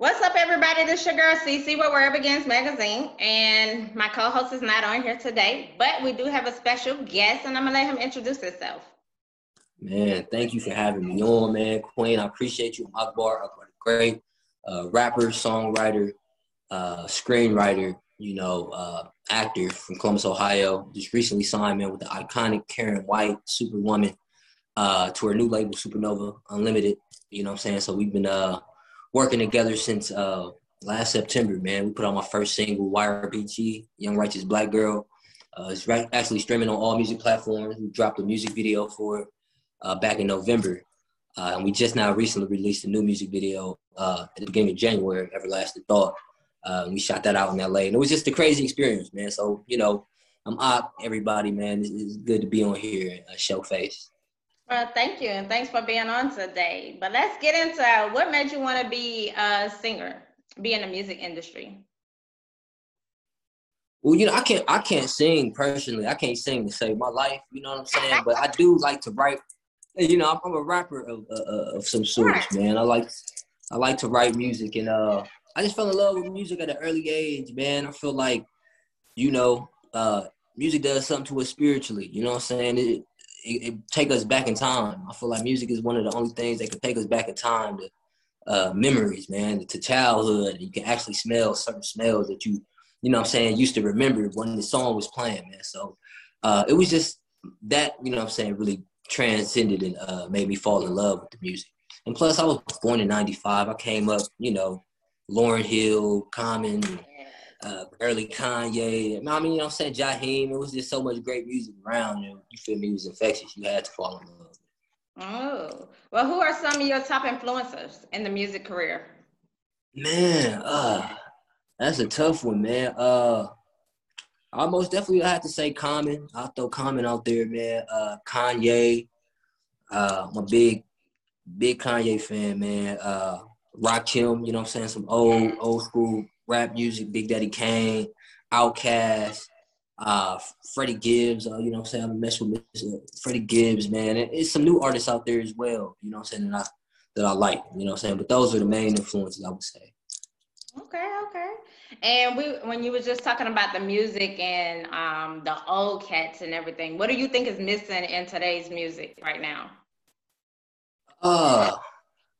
What's up, everybody? This is your girl Cece with Where It Begins Magazine, and my co-host is not on here today, but we do have a special guest, and I'm gonna let him introduce himself. Man, thank you for having me on, man. Queen, I appreciate you. Akbar, Akbar, great uh, rapper, songwriter, uh, screenwriter, you know, uh, actor from Columbus, Ohio. Just recently signed, man, with the iconic Karyn White, Superwoman, uh, to her new label, Supernova Unlimited. You know what I'm saying? So we've been uh, working together since uh, last September, man. We put out my first single, YRBG, Young Righteous Black Girl. Uh, it's right, actually streaming on all music platforms. We dropped a music video for it uh, back in November. Uh, and we just now recently released a new music video uh, at the beginning of January, Everlasting Thought. Uh, we shot that out in LA. And it was just a crazy experience, man. So, you know, I'm up, everybody, man. It's, it's, good to be on here, uh, show face. Well, thank you, and thanks for being on today. But let's get into what made you want to be a singer, be in the music industry. Well, you know, I can't I can't sing personally. I can't sing to save my life. You know what I'm saying? But I do like to write. You know, I'm a rapper of uh, of some sorts, man. I like I like to write music, and uh, I just fell in love with music at an early age, man. I feel like, you know, uh, music does something to us spiritually. You know what I'm saying? It, it, it, take us back in time. I feel like music is one of the only things that can take us back in time to uh, memories, man, to childhood. You can actually smell certain smells that you, you know I'm saying, used to remember when the song was playing, man. So uh, it was just that, you know I'm saying, really transcended and uh, made me fall in love with the music. And plus, I was born in 95. I came up, you know, Lauryn Hill, Common, uh, early Kanye. I mean, you know I'm saying? Jaheim. It was just so much great music around. You, you feel me? It was infectious. You had to fall in love. Oh, well, who are some of your top influencers in the music career? Man, uh, that's a tough one, man. Uh, I most definitely have to say Common. I'll throw Common out there, man. Uh, Kanye. Uh, I'm a big, big Kanye fan, man. Uh, Rakim, you know what I'm saying? Some old, old school rap music, Big Daddy Kane, Outkast, uh, Freddie Gibbs, uh, you know what I'm saying? I'm mess with uh, Freddie Gibbs, man. And it's some new artists out there as well, you know what I'm saying, that I, that I like, you know what I'm saying? But those are the main influences, I would say. Okay, okay. And we, when you were just talking about the music and um, the old cats and everything, what do you think is missing in today's music right now? Uh,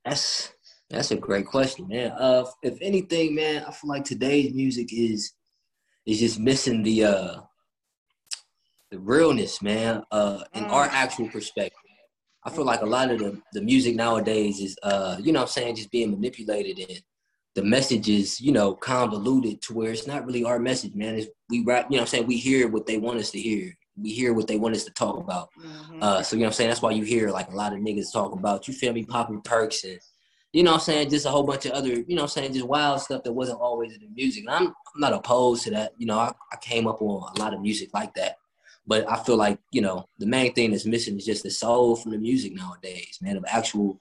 that's that's a great question, man. Uh, if anything, man, I feel like today's music is is just missing the uh the realness, man. Uh, in mm. our actual perspective, I feel like a lot of the the music nowadays is uh, you know, what I'm saying, just being manipulated and the message is, you know, convoluted to where it's not really our message, man. It's, we rap, you know, what I'm saying, we hear what they want us to hear. We hear what they want us to talk about. Mm-hmm. Uh, so you know, what I'm saying, that's why you hear like a lot of niggas talk about, you feel me, popping perks and you know what I'm saying, just a whole bunch of other, you know I'm saying, just wild stuff that wasn't always in the music. And I'm, I'm not opposed to that. You know, I, I came up on a lot of music like that. But I feel like, you know, the main thing that's missing is just the soul from the music nowadays, man, of actual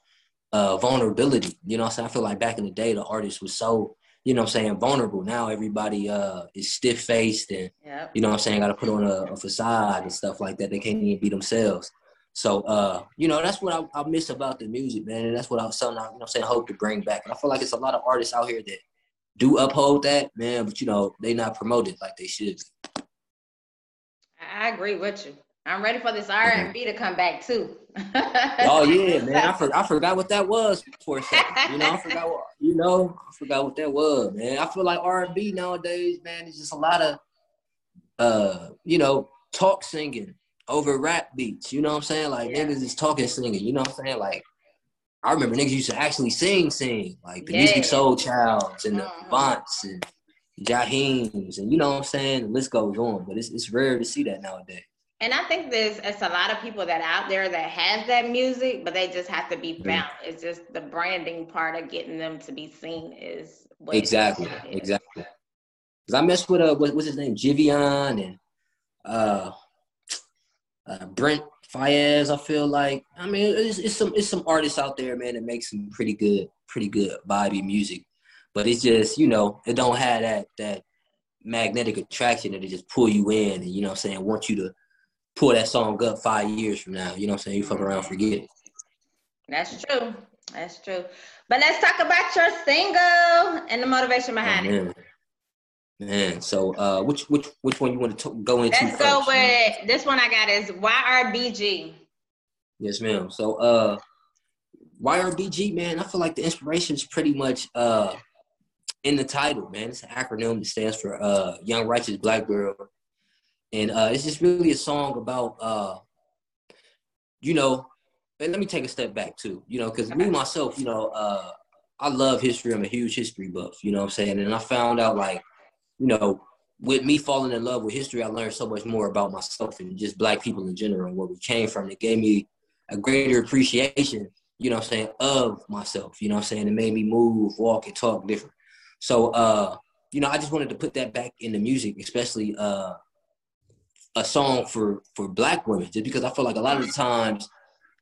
uh, vulnerability. You know I'm saying? I feel like back in the day, the artist was so, you know I'm saying, vulnerable. Now everybody uh, is stiff faced and, yep. you know I'm saying, got to put on a, a facade and stuff like that. They can't even be themselves. So uh, you know, that's what I, I, miss about the music, man. And that's what I was something I, you know I'm saying, hope to bring back. And I feel like it's a lot of artists out here that do uphold that, man, but you know, they not promoted like they should. I agree with you. I'm ready for this R and B to come back too. oh yeah, man. I, for, I forgot what that was for a second. You know, I forgot what you know, I forgot what that was, man. I feel like R and B nowadays, man, is just a lot of uh, you know, talk singing over rap beats. You know what I'm saying? Like yeah. niggas is talking singing. You know what I'm saying? Like I remember niggas used to actually sing, sing like the yeah. Musiq Soulchilds and the mm-hmm. Vonts and Jaheims and you know what I'm saying. The list goes on, but it's it's rare to see that nowadays. And I think there's it's a lot of people that out there that has that music, but they just have to be found. Mm-hmm. It's just the branding part of getting them to be seen is what exactly exactly. Cause I messed with uh what, what's his name Giveon and uh uh, Brent Faiyaz. I feel like I mean it's, it's some it's some artists out there, man, that make some pretty good pretty good vibey music, but it's just you know it don't have that that magnetic attraction that it just pull you in and you know what I'm saying want you to pull that song up five years from now. You know what I'm saying? You fuck around, forget it. That's true. That's true. But let's talk about your single and the motivation behind oh, it. Man, so uh, which which which one you want to go into? Let's go with this one. I got is YRBG. Yes, ma'am. So uh, YRBG, man, I feel like the inspiration is pretty much uh in the title, man. It's an acronym that stands for uh Young Righteous Black Girl, and uh, it's just really a song about uh, you know, and let me take a step back too, you know, because me myself, you know, uh, I love history. I'm a huge history buff, you know what I'm saying, and I found out like you know, with me falling in love with history, I learned so much more about myself and just black people in general and where we came from. It gave me a greater appreciation, you know I'm saying, of myself. You know I'm saying? It made me move, walk, and talk different. So uh, you know, I just wanted to put that back in the music, especially uh a song for for black women, just because I feel like a lot of the times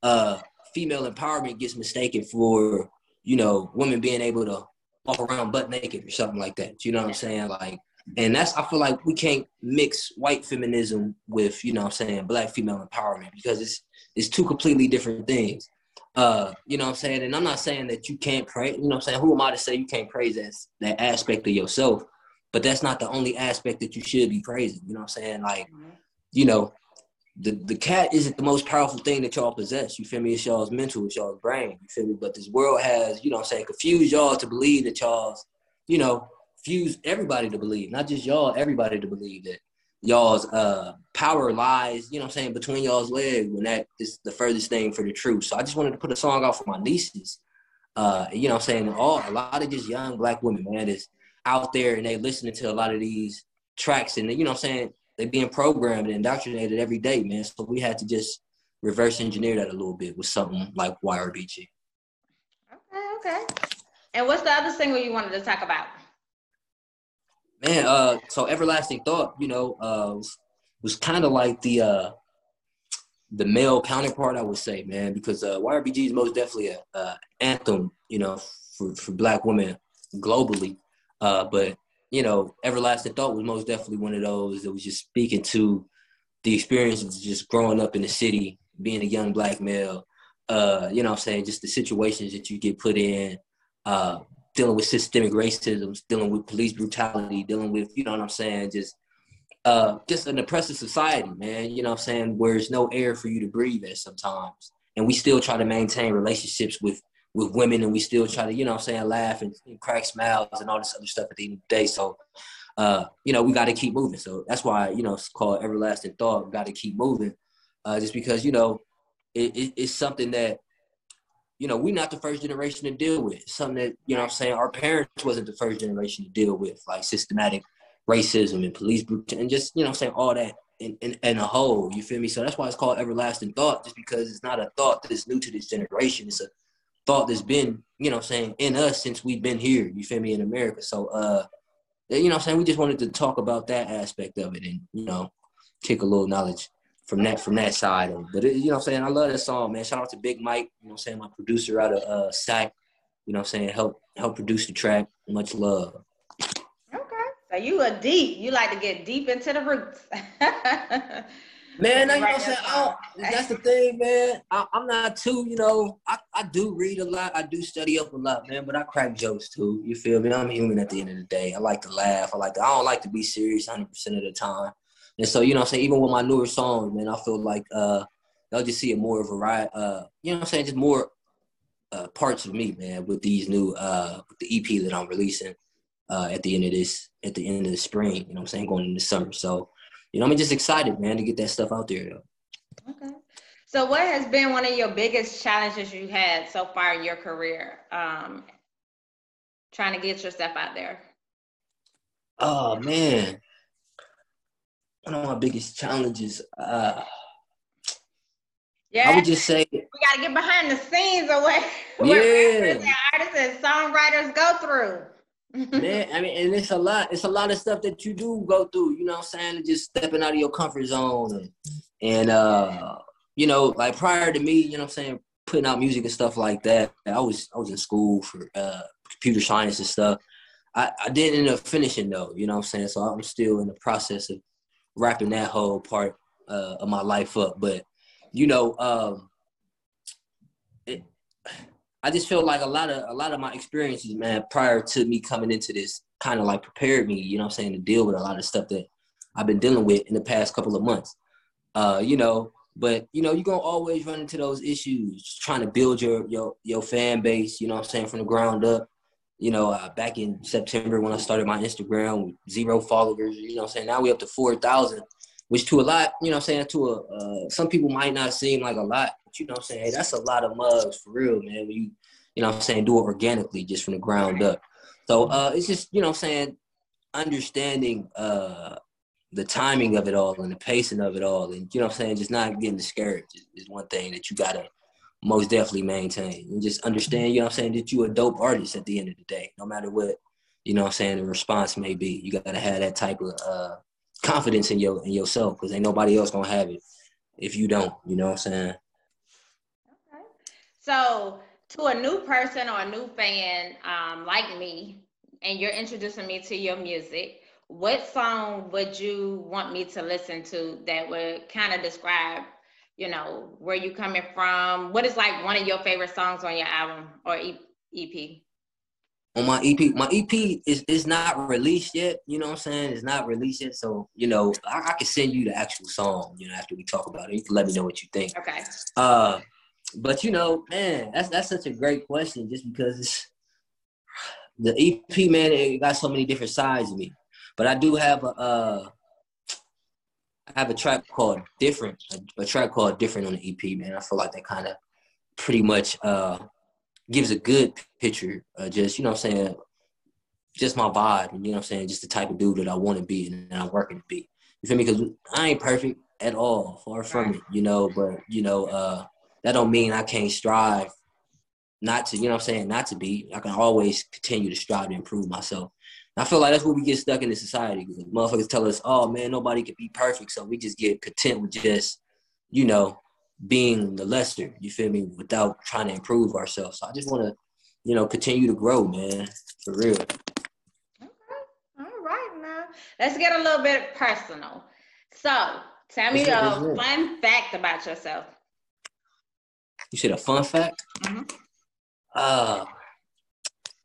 uh female empowerment gets mistaken for, you know, women being able to walk around butt naked or something like that. You know what I'm saying? Like and that's I feel like we can't mix white feminism with, you know what I'm saying, black female empowerment because it's it's two completely different things. Uh, you know what I'm saying? And I'm not saying that you can't pray, you know what I'm saying? Who am I to say you can't praise that, that aspect of yourself? But that's not the only aspect that you should be praising. You know what I'm saying? Like, mm-hmm. you know, the, the cat isn't the most powerful thing that y'all possess. You feel me? It's y'all's mental, it's y'all's brain. You feel me? But this world has, you know I'm saying, confused y'all to believe that y'all's, you know, fuse everybody to believe, not just y'all, everybody to believe that y'all's uh, power lies, you know I'm saying, between y'all's legs when that is the furthest thing for the truth. So I just wanted to put a song out for my nieces. Uh, you know I'm saying? All a lot of just young black women, man, is out there and they listening to a lot of these tracks and you know I'm saying, they being programmed and indoctrinated every day, man. So we had to just reverse engineer that a little bit with something like YRBG. Okay, okay. And what's the other single you wanted to talk about? Man, uh, so everlasting thought, you know, uh, was, was kind of like the uh, the male counterpart, I would say, man, because uh, YRBG is most definitely a, a anthem, you know, for, for Black women globally. Uh, but you know, everlasting thought was most definitely one of those that was just speaking to the experience of just growing up in the city, being a young black male. Uh, you know, I'm saying just the situations that you get put in, uh, dealing with systemic racism, dealing with police brutality, dealing with, you know what I'm saying, just uh, just an oppressive society, man. You know what I'm saying, where there's no air for you to breathe at sometimes. And we still try to maintain relationships with with women and we still try to, you know what I'm saying, laugh and, and crack smiles and all this other stuff at the end of the day. So uh, you know, we got to keep moving. So that's why, you know, it's called everlasting thought. Got to keep moving, uh, just because you know, it, it, it's something that you know, we're not the first generation to deal with. Something that, you know I'm saying, our parents wasn't the first generation to deal with, like systematic racism and police brutality and just, you know I'm saying, all that in, in, in, a whole, you feel me? So that's why it's called everlasting thought, just because it's not a thought that's new to this generation. It's a thought that's been, you know saying, in us since we've been here, you feel me, in America. So, uh, you know I'm saying, we just wanted to talk about that aspect of it and, you know, kick a little knowledge from that from that side. But it, you know, I'm saying I love that song, man. Shout out to Big Mike. You know, I'm saying my producer out of uh, SAC. You know, I'm saying help help produce the track. Much love. Okay, so you are deep. You like to get deep into the roots. man, you know what I'm saying? that's the thing, man. I, am not too, you know, I, I do read a lot. I do study up a lot, man, but I crack jokes too. You feel me? I'm human at the end of the day. I like to laugh. I like to, I don't like to be serious 100% of the time. And so, you know I'm saying, even with my newer songs, man, I feel like uh they'll just see a more variety uh, you know I'm saying, just more uh parts of me, man, with these new uh with the EP that I'm releasing uh at the end of this at the end of the spring, you know I'm saying, going into summer. So, you know, I'm just excited, man, to get that stuff out there. Okay. So what has been one of your biggest challenges you had so far in your career? Um trying to get yourself out there? Oh man one of my biggest challenges. Uh, yeah, I would just say we got to get behind the scenes of what, yeah. artists and songwriters go through. Man, I mean, and it's a lot. It's a lot of stuff that you do go through. You know, what I'm saying, just stepping out of your comfort zone, and, and uh, you know, like prior to me, you know, what I'm saying, putting out music and stuff like that. I was I was in school for uh, computer science and stuff. I, I didn't end up finishing though. You know, what I'm saying, so I'm still in the process of wrapping that whole part uh, of my life up. But you know, um, I just feel like a lot of a lot of my experiences, man, prior to me coming into this, kind of like prepared me, you know I'm saying, to deal with a lot of stuff that I've been dealing with in the past couple of months. Uh, you know, but you know, you're gonna always run into those issues trying to build your your your fan base, you know I'm saying, from the ground up. You know, uh, back in September when I started my Instagram, zero followers, you know I'm saying? Now we up to 4,000, which to a lot, you know I'm saying, to a, uh, some people might not seem like a lot, you know what I'm saying, hey, that's a lot of mugs for real, man. When you, you know I'm saying, do it organically just from the ground up. So uh, it's just, you know what I'm saying, understanding uh, the timing of it all and the pacing of it all, and you know what I'm saying, just not getting discouraged is one thing that you gotta most definitely maintain and just understand, you know what I'm saying, that you a dope artist at the end of the day, no matter what, you know what I'm saying, the response may be. You gotta have that type of uh, confidence in your in yourself because ain't nobody else gonna have it if you don't, you know what I'm saying? So to a new person or a new fan um, like me, and you're introducing me to your music, what song would you want me to listen to that would kind of describe, you know, where you're coming from? What is like one of your favorite songs on your album or EP? On my EP, my EP is is not released yet. You know what I'm saying? It's not released yet, so you know I, I can send you the actual song. You know after we talk about it, you can let me know what you think. Okay. Uh, but you know, man, that's that's such a great question, just because it's the EP, man. It got so many different sides of me. But I do have a uh, I have a track called Different, a, a, track called Different on the EP, man. I feel like that kind of pretty much uh, gives a good picture, uh, just, you know what I'm saying, just my vibe, and you know what I'm saying, just the type of dude that I want to be and I'm working to be. You feel me? Because I ain't perfect at all, far from it, you know, but, you know, uh, that don't mean I can't strive not to, you know what I'm saying, not to be. I can always continue to strive to improve myself. I feel like that's where we get stuck in the society motherfuckers tell us, oh man, nobody can be perfect. So we just get content with just, you know, being the lesser, you feel me, without trying to improve ourselves. So I just want to, you know, continue to grow, man, for real. Okay. All right, now let's get a little bit personal. So tell me a fun fact about yourself. You said a fun fact? Mm-hmm. Uh,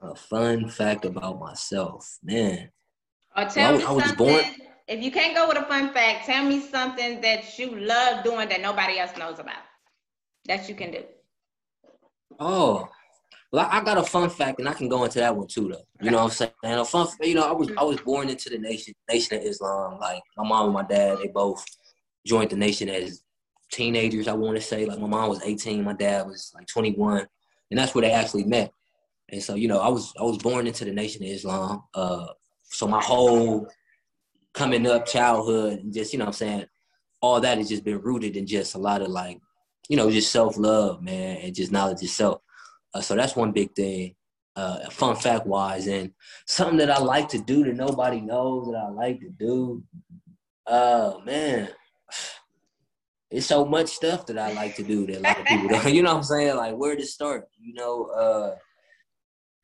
a fun fact about myself, man. Or tell well, me I, something. Born... If you can't go with a fun fact, tell me something that you love doing that nobody else knows about that you can do. Oh, well, I got a fun fact, and I can go into that one too, though. You know what I'm saying? And a fun, you know, I was I was born into the nation Nation of Islam. Like my mom and my dad, they both joined the nation as teenagers. I want to say, like my mom was 18, my dad was like 21, and that's where they actually met. And so, you know, I was I was born into the Nation of Islam. Uh, so my whole coming up childhood and just, you know I'm saying, all that has just been rooted in just a lot of like, you know, just self-love, man, and just knowledge of self. Uh, so that's one big thing. Uh, fun fact wise, and something that I like to do that nobody knows that I like to do. Uh, man, it's so much stuff that I like to do that a lot of people don't. You know what I'm saying? Like where to start? You know, uh,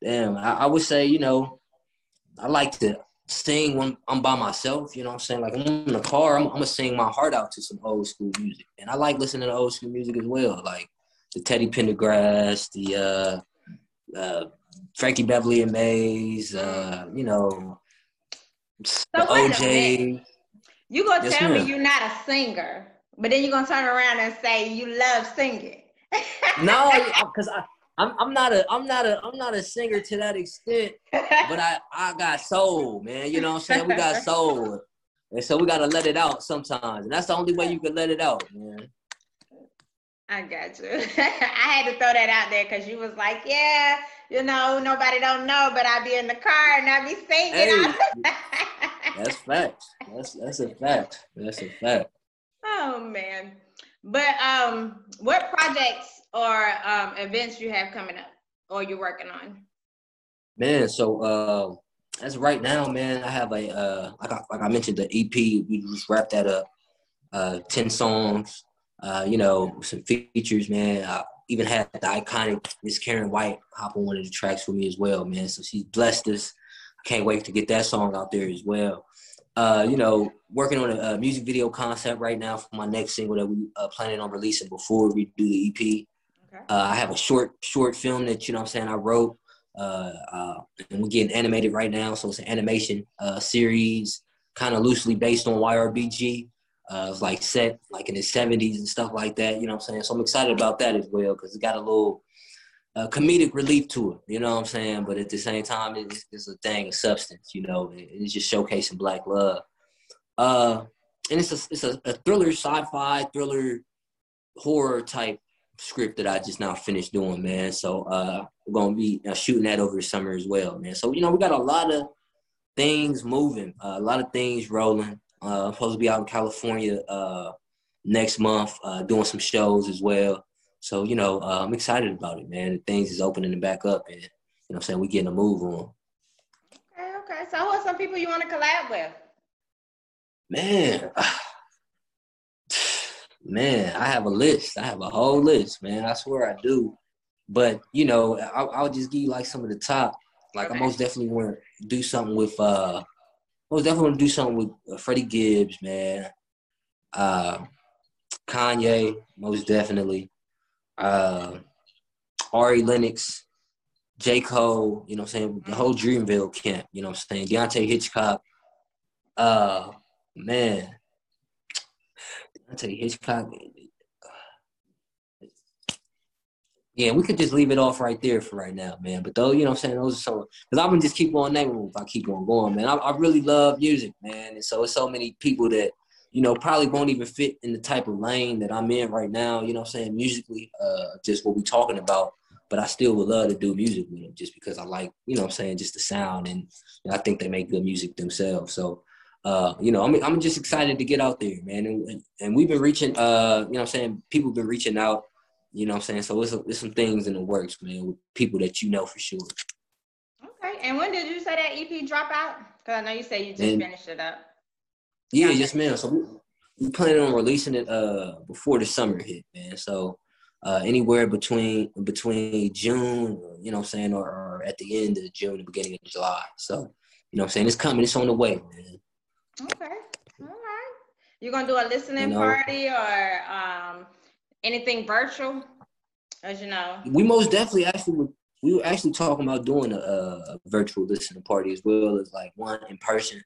damn, I, I, would say, you know, I like to sing when I'm by myself, you know what I'm saying? Like I'm in the car, I'm, I'm, gonna sing my heart out to some old school music. And I like listening to old school music as well, like the Teddy Pendergrass, the uh, uh, Frankie Beverly and Maze, uh, you know, so OJ. You gonna yes, tell ma'am. me you're not a singer, but then you're gonna turn around and say you love singing. no, because I, I'm I'm not a I'm not a I'm not a singer to that extent, but I I got soul, man. You know what I'm saying? We got soul, and so we gotta let it out sometimes, and that's the only way you can let it out, man. I got you. I had to throw that out there because you was like, yeah, you know, nobody don't know, but I be in the car and I be singing. Hey, that's facts. That's that's a fact. That's a fact. Oh man. But um, what projects or um, events you have coming up or you're working on? Man, so uh, as right now, man, I have a uh, like I, like I mentioned the EP. We just wrapped that up. Uh, ten songs. Uh, you know, some features, man. I even had the iconic Miss Karyn White hop on one of the tracks for me as well, man. So she's blessed us. Can't wait to get that song out there as well uh, you know, working on a, a, music video concept right now for my next single that we uh, planning on releasing before we do the EP. Okay. Uh, I have a short short film that you know I'm saying I wrote. Uh, uh, and we're getting animated right now, so it's an animation uh, series, kind of loosely based on YRBG. Uh, it's like set like in the 70s and stuff like that. You know what I'm saying? So I'm excited about that as well because it got a little uh, comedic relief to it. You know what I'm saying? But at the same time, it's, it's a thing of substance. You know, it's just showcasing black love. Uh, and it's a it's a, a thriller, sci-fi thriller, horror type script that I just now finished doing, man. So uh, we're gonna be uh, shooting that over the summer as well, man. So you know, we got a lot of things moving, uh, a lot of things rolling. Uh, I'm supposed to be out in California uh, next month, uh, doing some shows as well. So you know, uh, I'm excited about it, man. Things is opening it back up, and you know, I'm saying we getting a move on. Okay, okay. So who are some people you want to collab with? Man, man, I have a list. I have a whole list, man. I swear I do. But you know, I'll, I'll just give you like some of the top. Like okay. I most definitely want to do something with. uh I most definitely want to do something with uh, Freddie Gibbs, man. Uh, Kanye, most definitely. Uh, Ari Lennox, J. Cole, you know what I'm saying? The whole Dreamville camp, you know what I'm saying? Deante' Hitchcock. Uh, man, Deante' Hitchcock. Yeah, we could just leave it off right there for right now, man. But though, you know what I'm saying? Those are some, because I'm going to just keep on naming them if I keep on going, man. I, I really love music, man. And so it's so many people that, you know, probably won't even fit in the type of lane that I'm in right now, you know what I'm saying? Musically, uh, just what we're talking about. But I still would love to do music with them just because I like, you know what I'm saying, just the sound. And I think they make good music themselves. So, uh, you know, I'm, I'm just excited to get out there, man. And, and we've been reaching, uh, you know I'm saying, people have been reaching out, you know I'm saying? So there's, there's some things in the works, man, with people that you know for sure. Okay. And when did you say that EP drop out? Because I know you said you just and, finished it up. Yeah, yes, ma'am. So we, planning on releasing it uh before the summer hit, man. So uh, anywhere between between June, you know I'm saying, or, or, at the end of June, the beginning of July. So, you know what I'm saying, it's coming, it's on the way, man. Okay. All right. You gonna do a listening you know, party or um, anything virtual? As you know, we most definitely actually we were actually talking about doing a, a virtual listening party as well as like one in person.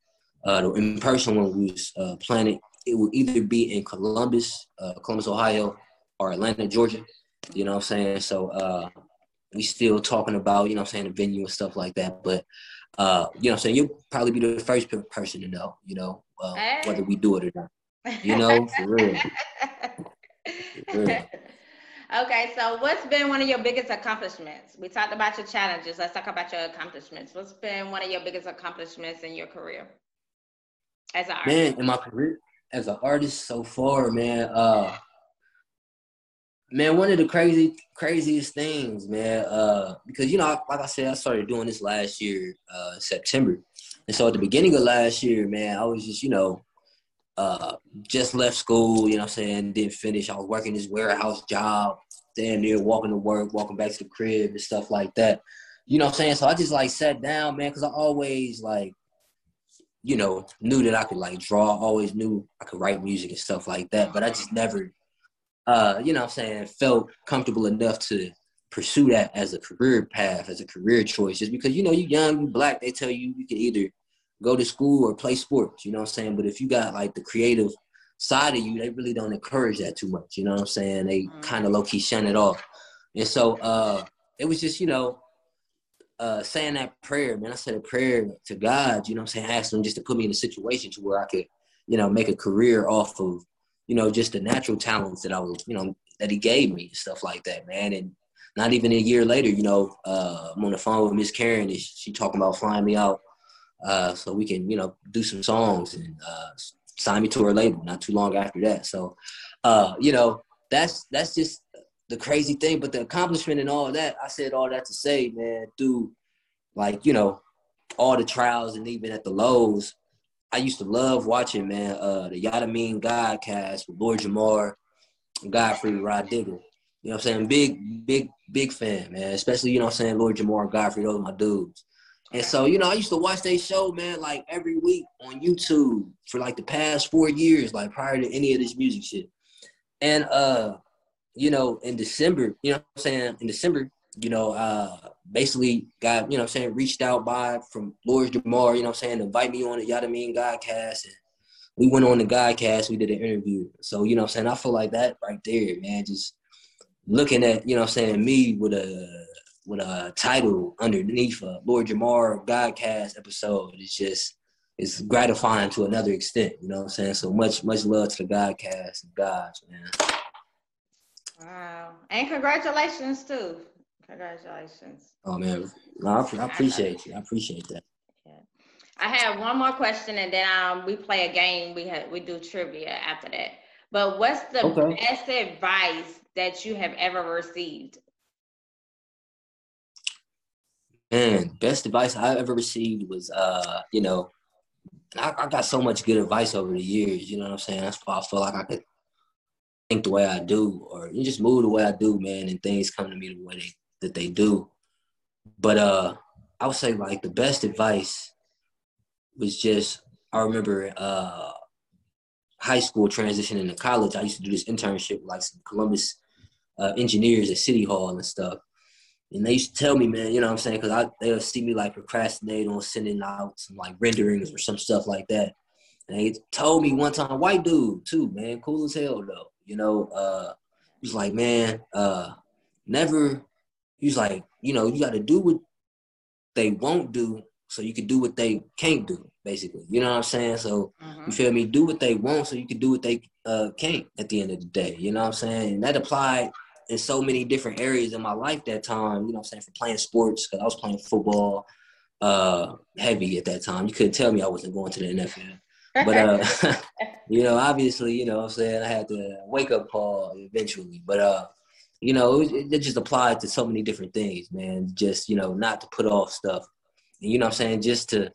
Uh, the in person one we was uh, planning it would either be in Columbus, uh, Columbus, Ohio, or Atlanta, Georgia. You know what I'm saying? So uh, we still talking about you know what I'm saying the venue and stuff like that, but uh, you know, I'm saying you'll probably be the first person to know, you know, uh, hey. whether we do it or not. You know, for real. for real. Okay, so what's been one of your biggest accomplishments? We talked about your challenges. Let's talk about your accomplishments. What's been one of your biggest accomplishments in your career as an artist? Man, in my career as an artist so far, man, uh, man, one of the crazy, craziest things, man, uh, because you know, like I said, I started doing this last year, uh, September, and so at the beginning of last year, man, I was just, you know, uh, just left school, you know, I'm saying, didn't finish. I was working this warehouse job, standing there, walking to work, walking back to the crib, and stuff like that. You know, I'm saying, so I just like sat down, man, because I always like, you know, knew that I could like draw. Always knew I could write music and stuff like that, but I just never uh, you know I'm saying, felt comfortable enough to pursue that as a career path, as a career choice, just because, you know, you young, you black, they tell you you can either go to school or play sports, you know what I'm saying? But if you got like the creative side of you, they really don't encourage that too much, you know what I'm saying? They mm. kind of low key shun it off. And so uh, it was just, you know, uh, saying that prayer, man. I said a prayer to God, you know I'm saying? Asking him just to put me in a situation to where I could, you know, make a career off of you know, just the natural talents that I was, you know, that he gave me, stuff like that, man. And not even a year later, you know, uh, I'm on the phone with Miss Karyn and she talking about flying me out uh, so we can, you know, do some songs and uh, sign me to her label. Not too long after that, so uh, you know, that's that's just the crazy thing. But the accomplishment and all that, I said all that to say, man, through like you know all the trials and even at the lows, I used to love watching, man, uh, the Yanadameen Godcast with Lord Jamar, Godfrey, Rah Digga. You know what I'm saying? Big, big, big fan, man. Especially, you know what I'm saying, Lord Jamar and Godfrey, those are my dudes. And so, you know, I used to watch their show, man, like every week on YouTube for like the past four years, like prior to any of this music shit. And uh you know, in December, you know I'm saying, in December, you know, uh, basically got, you know I'm saying, reached out by from Lord Jamar, you know I'm saying, invite me on the Yanadameen Godcast. And we went on the Godcast, we did an interview. So, you know I'm saying, I feel like that right there, man, just looking at, you know I'm saying, me with a with a title underneath a Lord Jamar Godcast episode, it's just it's gratifying to another extent, you know what I'm saying? So much, much love to the Godcast and gods, man. Wow. And congratulations too. Congratulations. Oh man, no, I, I appreciate you. I appreciate that. Yeah. I have one more question, and then um, we play a game. We have we do trivia after that. But what's the okay. best advice that you have ever received? Man, best advice I ever received was, uh, you know, I, I, got so much good advice over the years. You know what I'm saying? That's why I feel like I could think the way I do, or you just move the way I do, man, and things come to me the way they, that they do. But uh, I would say like the best advice was just I remember uh, high school transitioning to college. I used to do this internship with like some Columbus uh, engineers at City Hall and stuff. And they used to tell me, man, you know what I'm saying? Because they'll see me like procrastinate on sending out some like renderings or some stuff like that. And they told me one time, white dude too, man, cool as hell though. You know, uh, he's like, man, uh, never. He's like, you know, you got to do what they won't do, so you can do what they can't do. Basically, you know what I'm saying? So mm-hmm. you feel me? Do what they want, so you can do what they uh, can't. At the end of the day, you know what I'm saying? And that applied in so many different areas in my life that time, you know what I'm saying, for playing sports, because I was playing football uh, heavy at that time. You couldn't tell me I wasn't going to the NFL. But, uh, you know, obviously, you know I'm saying, I had to wake up call eventually. But, uh, you know, it, it just applied to so many different things, man. Just, you know, not to put off stuff. And, you know what I'm saying, just to,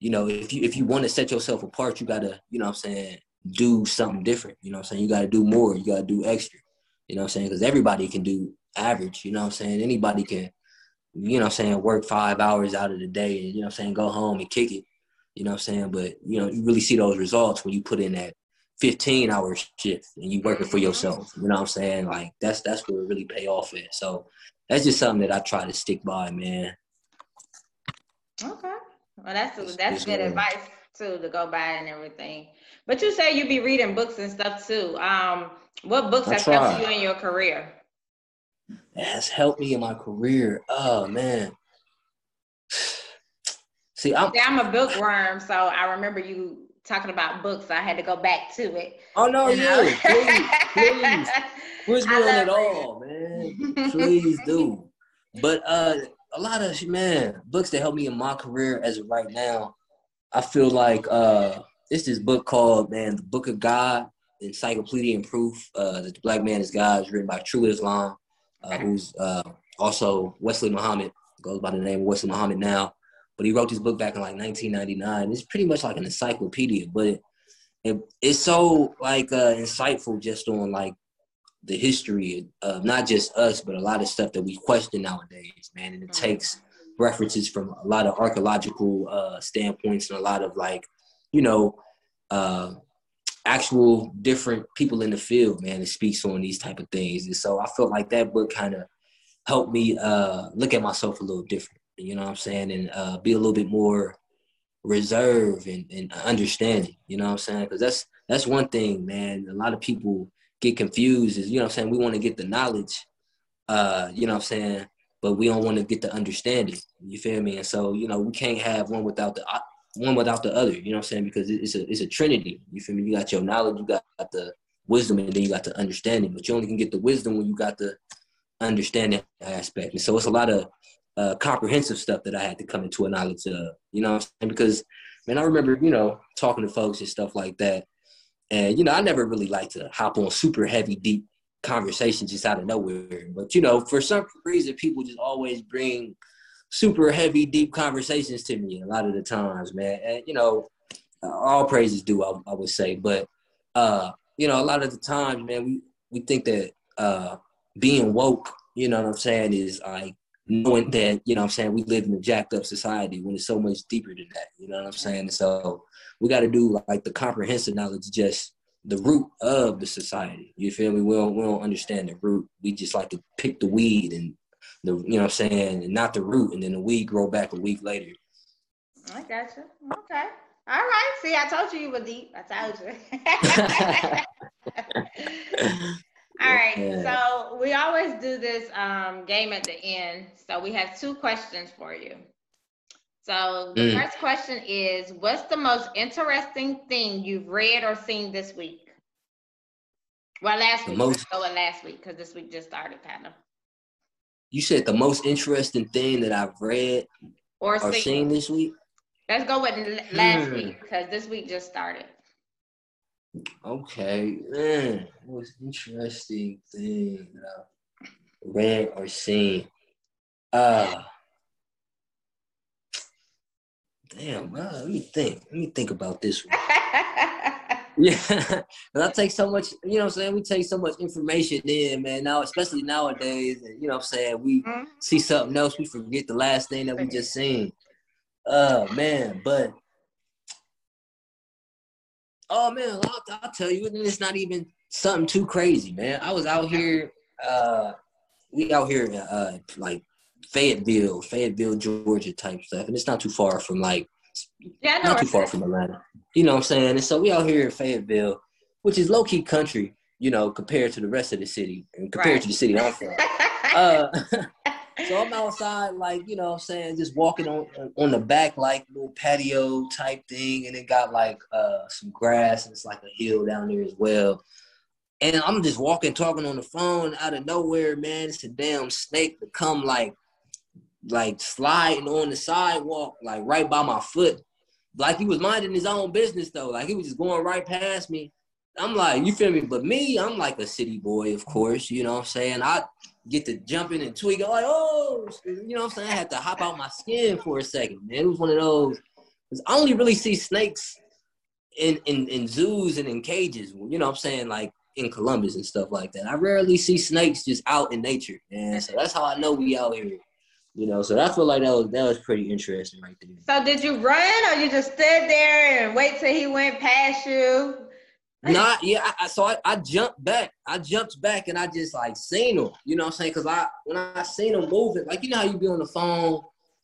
you know, if you if you want to set yourself apart, you gotta, you know what I'm saying, do something different. You know I'm saying? You gotta do more. You gotta do extra. You know what I'm saying? Because everybody can do average. You know what I'm saying? Anybody can, you know what I'm saying, work five hours out of the day and, you know what I'm saying, go home and kick it. You know what I'm saying? But, you know, you really see those results when you put in that 15 hour shift and you working for mm-hmm. yourself. You know what I'm saying? Like that's that's where it really pay off at. So that's just something that I try to stick by, man. Okay. Well that's that's, good advice too to go by and everything. But you say you be reading books and stuff too. Um, what books have helped you in your career? It has helped me in my career. Oh man. See, I'm, See, I'm a bookworm, so I remember you talking about books. I had to go back to it. Oh no, yeah, please, please, push me on it all, man. Please do. But uh, a lot of man books that help me in my career as of right now. I feel like uh, it's this book called man, the Book of God Encyclopedia and Proof uh, that the Black Man is God is written by True Islam, uh, who's uh, also Wesley Muhammad, goes by the name of Wesley Muhammad now. But he wrote this book back in like 1999. It's pretty much like an encyclopedia, but it, it it's so like uh, insightful just on like the history of not just us, but a lot of stuff that we question nowadays, man. And it mm-hmm. takes references from a lot of archaeological uh, standpoints and a lot of like, you know, uh, actual different people in the field, man, that speaks on these type of things. And so I felt like that book kind of helped me uh, look at myself a little different, you know what I'm saying, and uh, be a little bit more reserved and, and understanding, you know what I'm saying? Because that's that's one thing, man. A lot of people get confused. Is you know what I'm saying? We want to get the knowledge, uh, you know what I'm saying, but we don't want to get the understanding. You feel me? And so you know we can't have one without the one without the other. You know what I'm saying? Because it's a it's a trinity. You feel me? You got your knowledge, you got the wisdom, and then you got the understanding. But you only can get the wisdom when you got the understanding aspect. And so it's a lot of uh, comprehensive stuff that I had to come into a knowledge of. You know what I'm saying? Because man, I remember you know talking to folks and stuff like that, and you know I never really like to hop on super heavy, deep conversations just out of nowhere. But you know, for some reason, people just always bring super heavy, deep conversations to me a lot of the times, man. And you know, all praises due, I, I would say. But uh, you know, a lot of the times, man, we we think that uh, being woke, you know what I'm saying, is like knowing that, you know I'm saying, we live in a jacked up society when it's so much deeper than that. You know what I'm saying? so we got to do like the comprehensive knowledge just the root of the society. You feel me? We don't we don't understand the root. We just like to pick the weed and the you know what I'm saying, and not the root, and then the weed grow back a week later. I got you. Okay. All right. See, I told you you were deep. I told you. All right. So we always do this um, game at the end. So we have two questions for you. So the mm. first question is what's the most interesting thing you've read or seen this week? Well, last the week. Most, Let's go with last week because this week just started kind of. You said the most interesting thing that I've read or, or seen. seen this week? Let's go with last hmm. week because this week just started. Okay, man. Most interesting thing that I've read or seen? Uh damn, man, let me think. Let me think about this one. yeah, but I take so much, you know I'm saying? We take so much information in, man. Now, especially nowadays, you know I'm saying? We mm-hmm. see something else, we forget the last thing that we just seen. Oh, man, but oh, man, I'll, I'll tell you, it's not even something too crazy, man. I was out here, uh, we out here, uh, like Fayetteville, Fayetteville, Georgia type stuff, and it's not too far from like, yeah, not too far from Atlanta. You know what I'm saying? And so we out here in Fayetteville, which is low key country, you know, compared to the rest of the city and compared right. to the city I'm from. uh, so I'm outside, like you know, what I'm saying, just walking on on the back, like little patio type thing, and it got like uh some grass and it's like a hill down there as well. And I'm just walking, talking on the phone out of nowhere, man. It's a damn snake to come like like sliding on the sidewalk, like right by my foot. Like he was minding his own business though. Like he was just going right past me. I'm like, you feel me? But me, I'm like a city boy, of course. You know what I'm saying? I get to jumping and tweaking, like, oh, you know what I'm saying? I had to hop out my skin for a second, man. It was one of those. I only really see snakes in, in, in zoos and in cages, you know what I'm saying? Like in Columbus and stuff like that. I rarely see snakes just out in nature, man. So that's how I know we out here you know, so I feel like that was that was pretty interesting right there. So did you run or you just stood there and wait till he went past you? Not yeah. I, so I, I jumped back. I jumped back and I just like seen him. You know what I'm saying? Cause I when I seen him moving, like you know how you be on the phone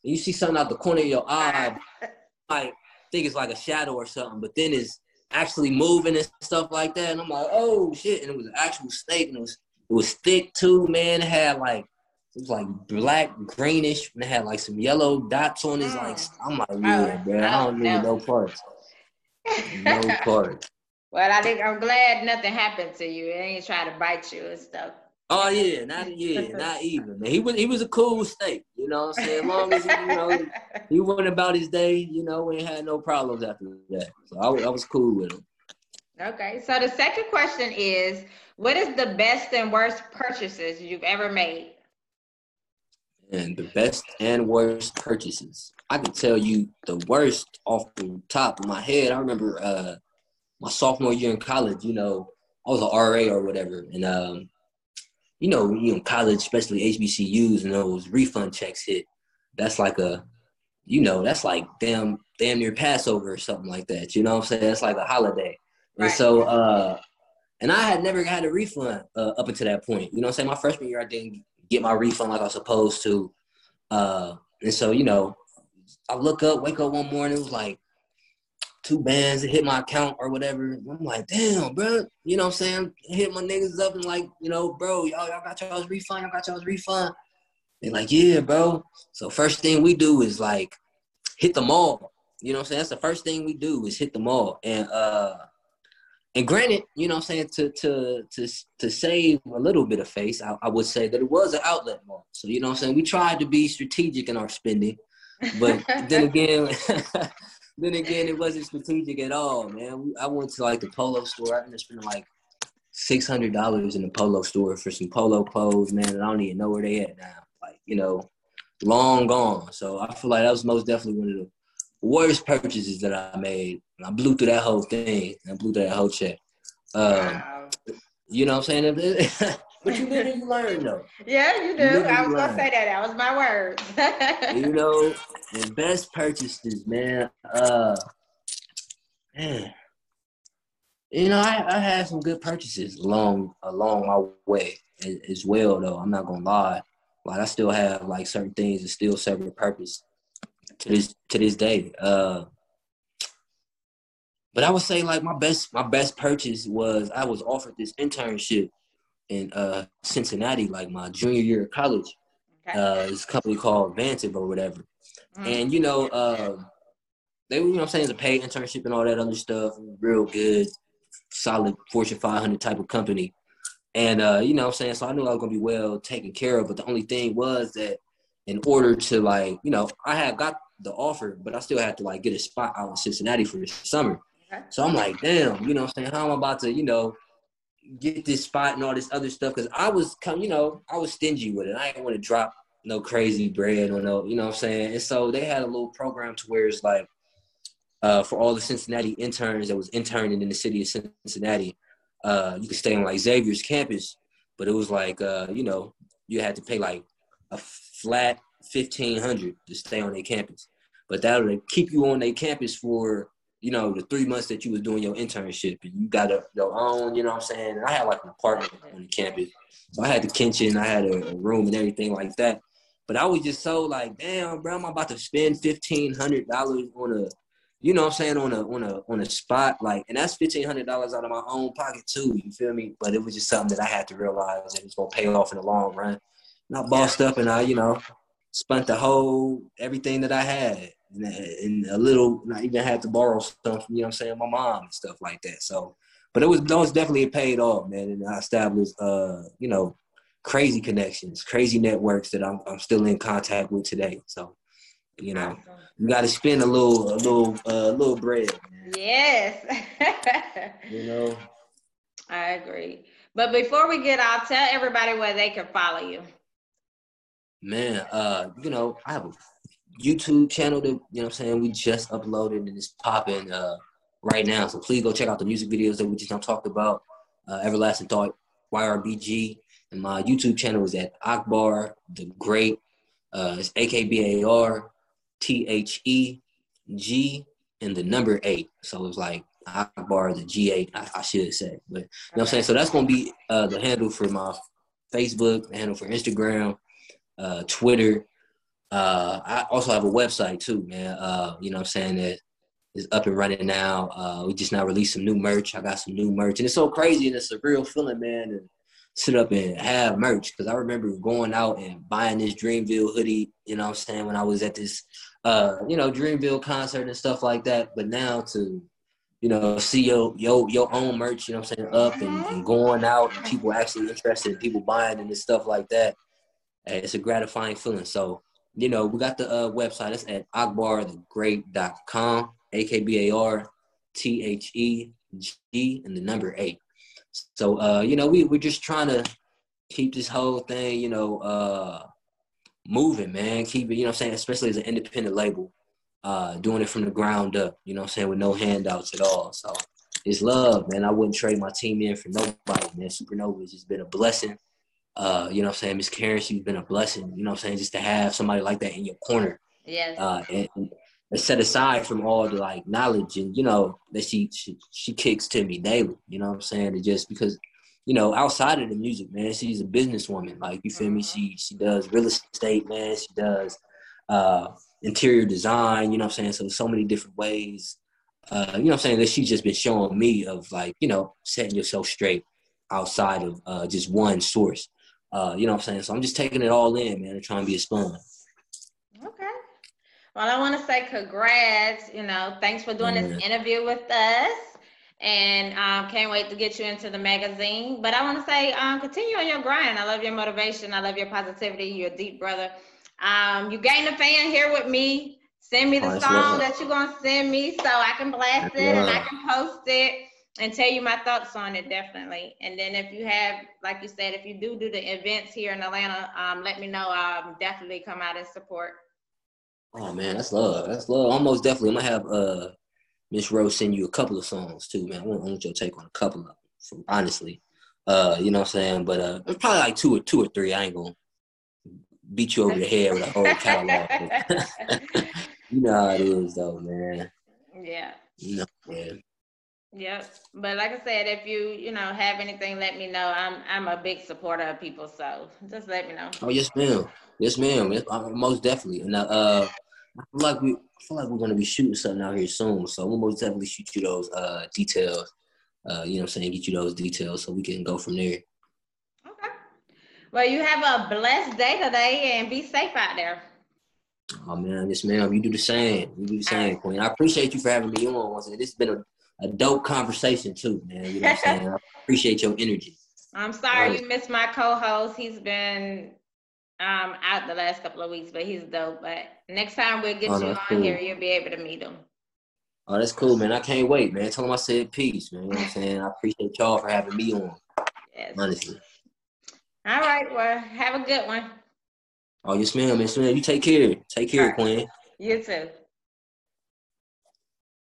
and you see something out the corner of your eye, like think it's like a shadow or something, but then it's actually moving and stuff like that. And I'm like, oh shit! And it was an actual snake, and it was it was thick too, man. It had like it was like black, greenish, and it had like some yellow dots on it. his like. Mm. I'm like, yeah, bro, I don't need no parts. No parts. Well, I think I'm glad nothing happened to you. It ain't trying to bite you and stuff. Oh yeah, not yeah, not even. Man. He was he was a cool snake, you know what I'm saying? As long as he, you know he went about his day, you know, we ain't had no problems after that. So I, I was cool with him. Okay, so the second question is, what is the best and worst purchases you've ever made? and the best and worst purchases. I can tell you the worst off the top of my head. I remember uh, my sophomore year in college. You know, I was an RA or whatever, and um, you know, you know, college, especially HBCUs, and those refund checks hit. That's like a, you know, that's like damn, damn near Passover or something like that. You know what I'm saying? That's like a holiday. Right. And so, uh, and I had never had a refund uh, up until that point. You know what I'm saying? My freshman year, I didn't get my refund like I was supposed to. Uh, and so, you know, I look up, wake up one morning, it was like two bands that hit my account or whatever. I'm like, damn, bro. You know what I'm saying? Hit my niggas up and like, you know, bro, y'all, y'all got y'all's refund, y'all got y'all's refund. They're like, yeah, bro. So first thing we do is like hit the mall. You know what I'm saying? That's the first thing we do is hit the mall. And uh and granted, you know what I'm saying, to to to to save a little bit of face, I, I, would say that it was an outlet mall. So you know what I'm saying, we tried to be strategic in our spending, but then again then again it wasn't strategic at all, man. I went to like the polo store, I ended up spending like six hundred dollars in the polo store for some polo clothes, man, and I don't even know where they at now. Like, you know, long gone. So I feel like that was most definitely one of the worst purchases that I made. I blew through that whole thing. I blew through that whole check. Um, wow. You know what I'm saying? but you live and you learn, though. Yeah, you do. You I was gonna say that. That was my word. you know, the best purchases, man. Uh, man, You know, I, I had some good purchases along along my way as well. Though I'm not gonna lie, like I still have like certain things that still serve a purpose to this to this day. Uh, but I would say like my best my best purchase was I was offered this internship in uh, Cincinnati, like my junior year of college. Okay. Uh, this company called Vantiv or whatever. Mm-hmm. And you know, uh, they were, you know I'm saying it's a paid internship and all that other stuff, real good, solid Fortune 500 type of company. And uh, you know I'm saying, so I knew I was gonna be well taken care of. But the only thing was that in order to like, you know, I had got the offer, but I still had to like get a spot out in Cincinnati for the summer. Okay. So I'm like, damn, you know I'm saying, how am I about to, you know, get this spot and all this other stuff? Because I was come, you know, I was stingy with it. I didn't want to drop no crazy bread or no, you know what I'm saying? And so they had a little program to where it's like uh, for all the Cincinnati interns that was interning in the city of Cincinnati, uh, you could stay on like Xavier's campus, but it was like uh, you know, you had to pay like a flat fifteen hundred to stay on their campus. But that would keep you on their campus for you know, the three months that you was doing your internship and you got a, your own, you know what I'm saying? And I had like an apartment on the campus. So I had the kitchen, I had a, a room and everything like that. But I was just so like, damn, bro, I'm about to spend fifteen hundred dollars on a, you know, what I'm saying on a on a on a spot like, and that's fifteen hundred dollars out of my own pocket too. You feel me? But it was just something that I had to realize that it's gonna pay off in the long run. And I bossed up and I, you know, spent the whole everything that I had and, and a little. I even had to borrow stuff, you know, what I'm saying, my mom and stuff like that. So, but it was that was definitely paid off, man. And I established, uh, you know, crazy connections, crazy networks that I'm, I'm still in contact with today. So, you know, you got to spend a little, a little, uh, little bread. Man. Yes. you know. I agree. But before we get off, tell everybody where they can follow you. Man, uh, you know, I have a YouTube channel that you know what I'm saying we just uploaded and it's popping uh right now. So please go check out the music videos that we just talked about. Uh, Everlasting Thought, YRBG, and my YouTube channel is at Akbar the Great. Uh, it's A K B A R T H E G and the number eight. So it's like Akbar the G8, I, I should say. But you know what I'm saying? So that's gonna be uh, the handle for my Facebook, the handle for Instagram, uh, Twitter. Uh, I also have a website too, man. Uh, you know what I'm saying that is up and running now. Uh, we just now released some new merch. I got some new merch, and it's so crazy and it's a real feeling, man to sit up and have merch because I remember going out and buying this Dreamville hoodie, you know what I'm saying, when I was at this uh, you know, Dreamville concert and stuff like that. But now to, you know, see your your your own merch, you know what I'm saying, up and, and going out and people actually interested, people buying and stuff like that. It's a gratifying feeling. So, you know, we got the uh, website. It's at akbarthegreat.com, A-K-B-A-R T-H-E-G and the number eight. So uh, you know, we we're just trying to keep this whole thing, you know, uh moving, man. Keep it, you know I'm saying, especially as an independent label, uh, doing it from the ground up, you know I'm saying, with no handouts at all. So it's love, man. I wouldn't trade my team in for nobody, man. Supernova has just been a blessing. Uh, you know I'm saying? Miss Karyn, she's been a blessing, you know I'm saying, just to have somebody like that in your corner. Yes. Uh, and, and set aside from all the like knowledge and you know that she she, she kicks to me daily you know what i'm saying it just because you know outside of the music man she's a businesswoman like you feel me she she does real estate man she does uh interior design you know what i'm saying so so many different ways uh you know what i'm saying that she's just been showing me of like you know setting yourself straight outside of uh just one source uh you know what i'm saying so i'm just taking it all in man and trying to be a sponge Okay. well, I want to say congrats. You know, thanks for doing this interview with us. And um, can't wait to get you into the magazine. But I want to say, um, continue on your grind. I love your motivation. I love your positivity. You're a deep brother. Um, you gained a fan here with me. Send me the oh, song that you're gonna send me so I can blast it and I can post it and tell you my thoughts on it definitely. And then if you have, like you said, if you do do the events here in Atlanta, um, let me know. I'll definitely come out and support. Oh man, that's love. That's love. Almost definitely. I'm gonna have uh Miss Rose send you a couple of songs too, man. I want, I want your take on a couple of them, honestly. Uh, you know what I'm saying? But uh probably like two or two or three. I ain't gonna beat you over the head with a whole catalog. you know how it is though, man. Yeah. You know, man. Yep. But like I said, if you, you know, have anything, let me know. I'm I'm a big supporter of people, so just let me know. Oh yes, ma'am. Yes, ma'am. Yes, most definitely. And uh, I feel like we I feel like we're gonna be shooting something out here soon. So we'll most definitely shoot you those uh details. Uh, you know what I'm saying, get you those details so we can go from there. Okay. Well, you have a blessed day today and be safe out there. Oh man, yes ma'am. You do the same. You do the same, Queen. I appreciate you for having me on once again. This has been a a dope conversation too, man. You know what I'm saying? I appreciate your energy. I'm sorry right. you missed my co-host. He's been um, out the last couple of weeks, but he's dope. But next time we'll get oh, you on cool. here, you'll be able to meet him. Oh, that's cool, man. I can't wait, man. Tell him I said peace, man. You know what I'm saying? I appreciate y'all for having me on. Yes. Honestly. All right. Well, have a good one. Oh, yes, ma'am. Yes, ma'am. You take care. Take care, right. Queen. You too.